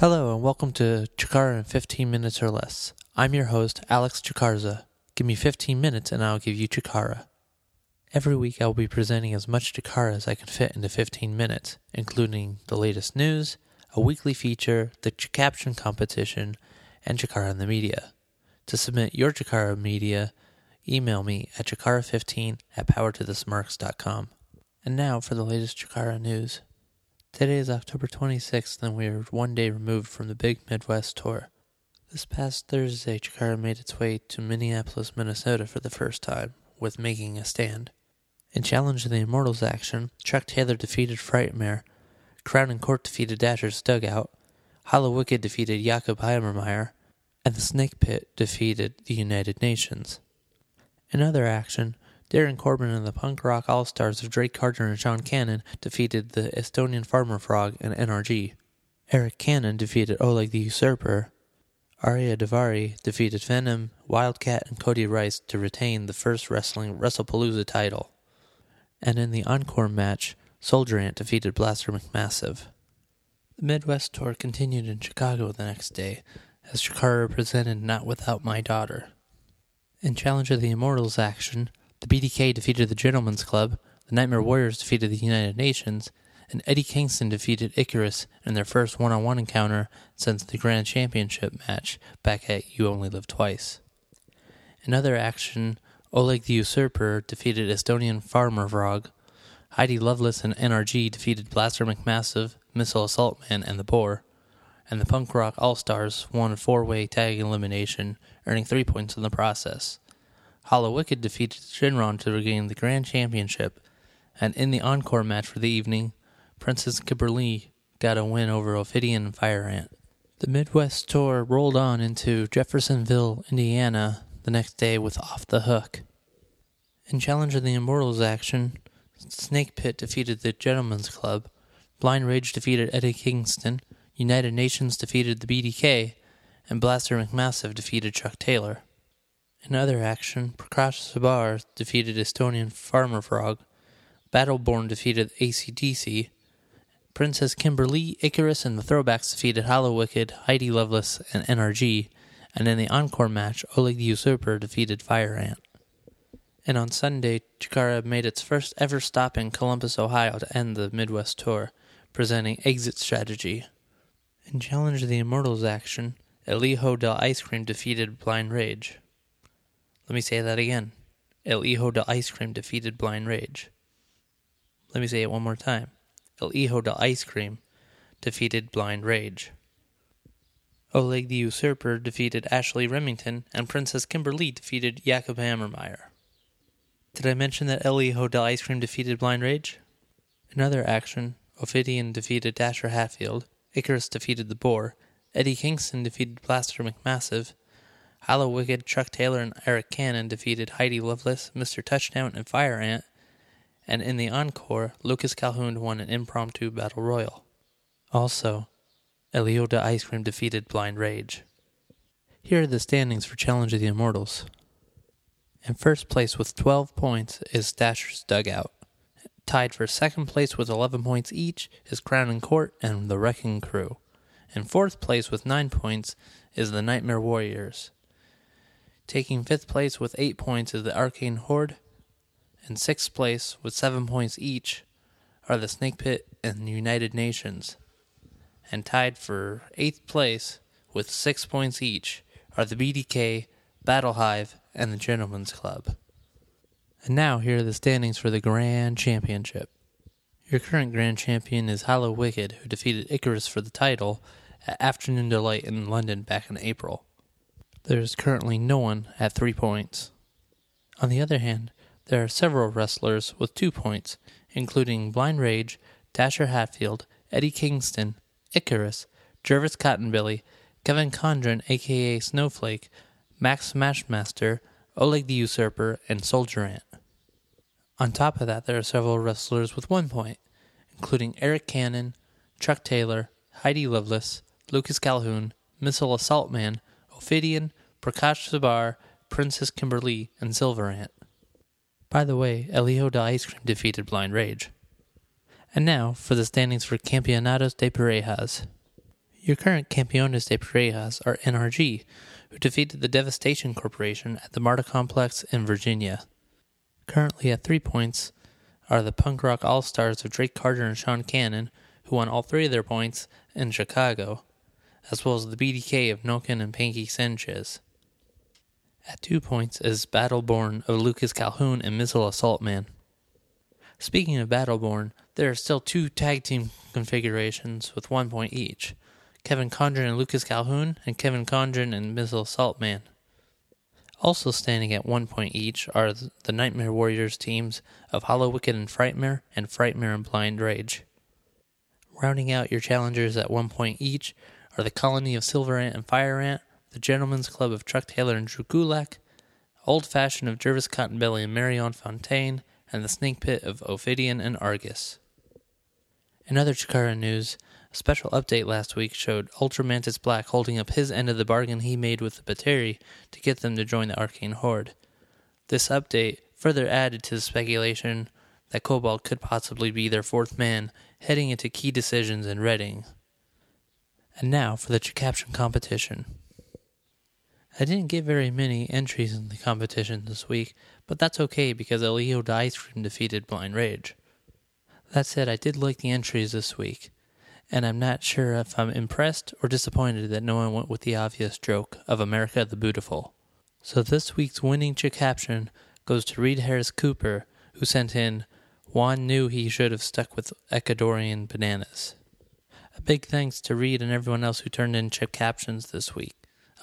Hello and welcome to Chikara in 15 minutes or less. I'm your host, Alex Chikarza. Give me 15 minutes and I'll give you Chikara. Every week I will be presenting as much Chikara as I can fit into 15 minutes, including the latest news, a weekly feature, the Chikaption competition, and Chikara in the media. To submit your Chikara media, email me at chikara15 at powertothesmarks.com. And now for the latest Chikara news. Today is October 26th, and we are one day removed from the big Midwest tour. This past Thursday, Chikara made its way to Minneapolis, Minnesota for the first time, with Making a Stand. In Challenge of the Immortals action, Chuck Taylor defeated Frightmare, Crown and Court defeated Dasher's Dugout, Hallowicked defeated Jakob Hammermeier, and the Snake Pit defeated the United Nations. In other action, Darren Corbin and the punk rock all stars of Drake Carter and Sean Cannon defeated the Estonian Farmer Frog and NRG. Eric Cannon defeated Oleg the Usurper. Arya Daivari defeated Venom, Wildcat, and Cody Rice to retain the first wrestling WrestlePalooza title and in the encore match, Soldier Ant defeated Blaster McMassive. The Midwest tour continued in Chicago the next day, as Chikara presented Not Without My Daughter. In Challenge of the Immortals action, the BDK defeated the Gentlemen's Club, the Nightmare Warriors defeated the United Nations, and Eddie Kingston defeated Icarus in their first one on one encounter since the Grand Championship match back at You Only Live Twice. In other action, Oleg the Usurper defeated Estonian Farmer Frog. Heidi Lovelace and NRG defeated Blaster McMassive, Missile Assault Man, and the Boar. And the Punk Rock All Stars won a four way tag elimination, earning three points in the process. Hallowicked defeated Shynron to regain the Grand Championship. And in the encore match for the evening, Princess Kimberly got a win over Ophidian and Fire Ant. The Midwest tour rolled on into Jeffersonville, Indiana, the next day with Off the Hook. In Challenge of the Immortals action, Snake Pit defeated the Gentlemen's Club, Blind Rage defeated Eddie Kingston, United Nations defeated the BDK, and Blaster McMassive defeated Chuck Taylor. In other action, Prakash Sabar defeated Estonian Farmer Frog, Battleborn defeated ACDC, Princess Kimberly, Icarus, and the Throwbacks defeated Hallowicked, Heidi Lovelace, and NRG, and in the encore match, Oleg the Usurper defeated Fire Ant. And on Sunday, Chikara made its first ever stop in Columbus, Ohio to end the Midwest tour, presenting Exit Strategy. In Challenge of the Immortals action, El Hijo del Ice Cream defeated Blind Rage. Let me say that again. El Hijo del Ice Cream defeated Blind Rage. Let me say it one more time. El Hijo del Ice Cream defeated Blind Rage. Oleg the Usurper defeated Ashley Remington, and Princess Kimberly defeated Jakob Hammermeier. Did I mention that El Hijo del Ice Cream defeated Blind Rage? Another action, Ophidian defeated Dasher Hatfield, Icarus defeated the Boar, Eddie Kingston defeated Blaster McMassive, Hallowicked, Chuck Taylor, and Eric Cannon defeated Heidi Lovelace, Mr. Touchdown, and Fire Ant, and in the encore, Lucas Calhoun won an impromptu battle royal. Also, El Hijo de Ice Cream defeated Blind Rage. Here are the standings for Challenge of the Immortals. In first place with 12 points is Dasher's Dugout. Tied for second place with 11 points each is Crown and Court and the Wrecking Crew. In fourth place with 9 points is the Nightmare Warriors. Taking fifth place with 8 points is the Arcane Horde. and sixth place with 7 points each are the Snake Pit and the United Nations and tied for eighth place with six points each are the BDK, Battle Hive, and the Gentlemen's Club. And now here are the standings for the Grand Championship. Your current Grand Champion is Hallowicked, who defeated Icarus for the title at Afternoon Delight in London back in April. There is currently no one at three points. On the other hand, there are several wrestlers with two points, including Blind Rage, Dasher Hatfield, Eddie Kingston, Icarus, Jervis Cottonbelly, Kevin Condron, aka Snowflake, Max Smashmaster, Oleg the Usurper, and Soldier Ant. On top of that, there are several wrestlers with one point, including Eric Cannon, Chuck Taylor, Heidi Lovelace, Lucas Calhoun, Missile Assault Man, Ophidian, Prakash Sabar, Princess Kimberly, and Silver Ant. By the way, El Hijo de Ice Cream defeated Blind Rage. And now for the standings for Campeonatos de Parejas. Your current Campeones de Parejas are NRG, who defeated the Devastation Corporation at the MARTA Complex in Virginia. Currently at three points are the punk rock all stars of Drake Carter and Sean Cannon, who won all three of their points in Chicago, as well as the BDK of Nokken and Pinkie Sanchez. At two points is Battleborn of Lucas Calhoun and Missile Assault Man. Speaking of Battleborn, there are still two tag team configurations with one point each Kevin Condron and Lucas Calhoun, and Kevin Condron and Missile Assault Man. Also standing at one point each are the Nightmare Warriors teams of Hallowicked and Frightmare, and Frightmare and Blind Rage. Rounding out your challengers at one point each are the Colony of Silver Ant and Fire Ant, the Gentlemen's Club of Chuck Taylor and Drew Gulak, Old Fashioned of Jervis Cottonbelly and Marion Fontaine, and the Snake Pit of Ophidian and Argus. In other Chikara news, a special update last week showed Ultramantis Black holding up his end of the bargain he made with the Batiri to get them to join the Arcane Horde. This update further added to the speculation that Kobald could possibly be their fourth man heading into key decisions in Reading. And now for the Chikaption competition. I didn't get very many entries in the competition this week, but that's okay because El Hijo de Ice Cream defeated Blind Rage. That said, I did like the entries this week and I'm not sure if I'm impressed or disappointed that no one went with the obvious joke of America the Beautiful. So this week's winning caption goes to Reed Harris Cooper, who sent in Juan knew he should have stuck with Ecuadorian bananas. A big thanks to Reed and everyone else who turned in chip captions this week.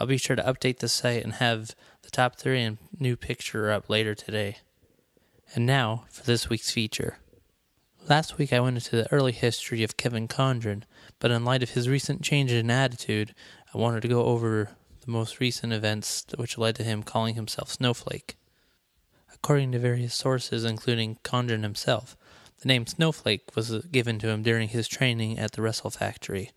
I'll be sure to update the site and have the top three and new picture up later today. And now for this week's feature. Last week I went into the early history of Kevin Condron, but in light of his recent change in attitude, I wanted to go over the most recent events which led to him calling himself Snowflake. According to various sources, including Condron himself, the name Snowflake was uh, given to him during his training at the Wrestle Factory,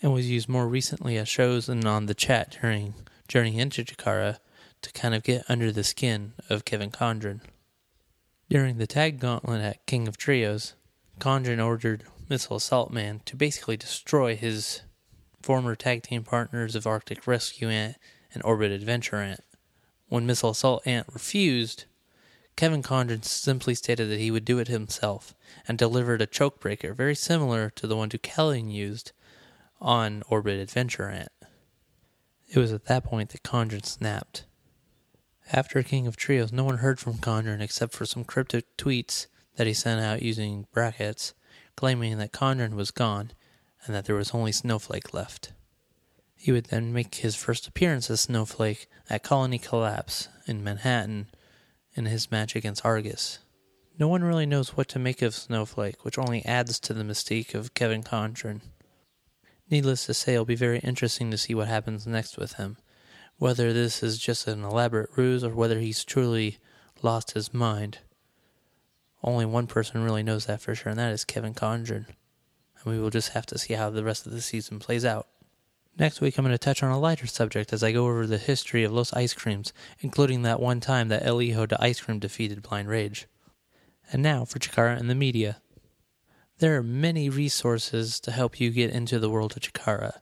and was used more recently at shows and on the chat during Journey into Chikara to kind of get under the skin of Kevin Condron. During the tag gauntlet at King of Trios, Condron ordered Missile Assault Man to basically destroy his former tag team partners of Arctic Rescue Ant and Orbit Adventure Ant. When Missile Assault Ant refused, Kevin Condron simply stated that he would do it himself and delivered a choke breaker very similar to the one Deucalion used on Orbit Adventure Ant. It was at that point that Condron snapped. After King of Trios, no one heard from Condron except for some cryptic tweets that he sent out using brackets, claiming that Condron was gone and that there was only Snowflake left. He would then make his first appearance as Snowflake at Colony Collapse in Manhattan in his match against Argus. No one really knows what to make of Snowflake, which only adds to the mystique of Kevin Condron. Needless to say, it'll be very interesting to see what happens next with him whether this is just an elaborate ruse or whether he's truly lost his mind. Only one person really knows that for sure, and that is Kevin Condron. And we will just have to see how the rest of the season plays out. Next week, I'm going to touch on a lighter subject as I go over the history of Los Ice Creams, including that one time that El Hijo de Ice Cream defeated Blind Rage. And now for Chikara and the media. There are many resources to help you get into the world of Chikara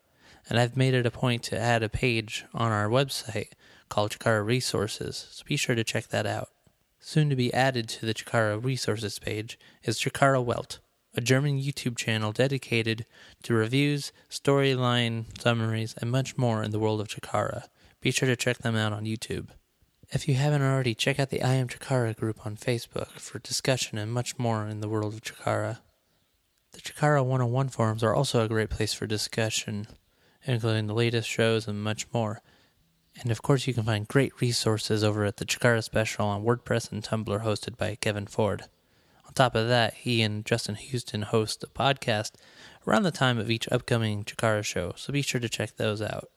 and I've made it a point to add a page on our website called Chikara Resources, so be sure to check that out. Soon to be added to the Chikara Resources page is Chikara Welt, a German YouTube channel dedicated to reviews, storyline summaries, and much more in the world of Chikara. Be sure to check them out on YouTube. If you haven't already, check out the I Am Chikara group on Facebook for discussion and much more in the world of Chikara. The Chikara 101 forums are also a great place for discussion including the latest shows and much more. And of course, you can find great resources over at the Chikara Special on WordPress and Tumblr, hosted by Kevin Ford. On top of that, he and Justin Houston host a podcast around the time of each upcoming Chikara show, so be sure to check those out.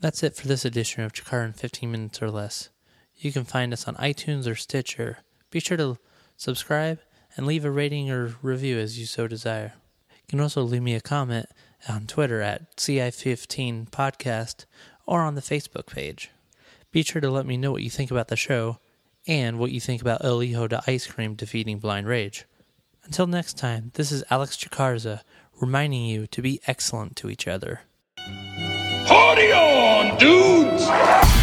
That's it for this edition of Chikara in 15 minutes or less. You can find us on iTunes or Stitcher. Be sure to subscribe and leave a rating or review as you so desire. You can also leave me a comment on Twitter at CI15 Podcast or on the Facebook page. Be sure to let me know what you think about the show and what you think about El Hijo de Ice Cream defeating Blind Rage. Until next time, this is Alex Chakarza reminding you to be excellent to each other. Party on, dude!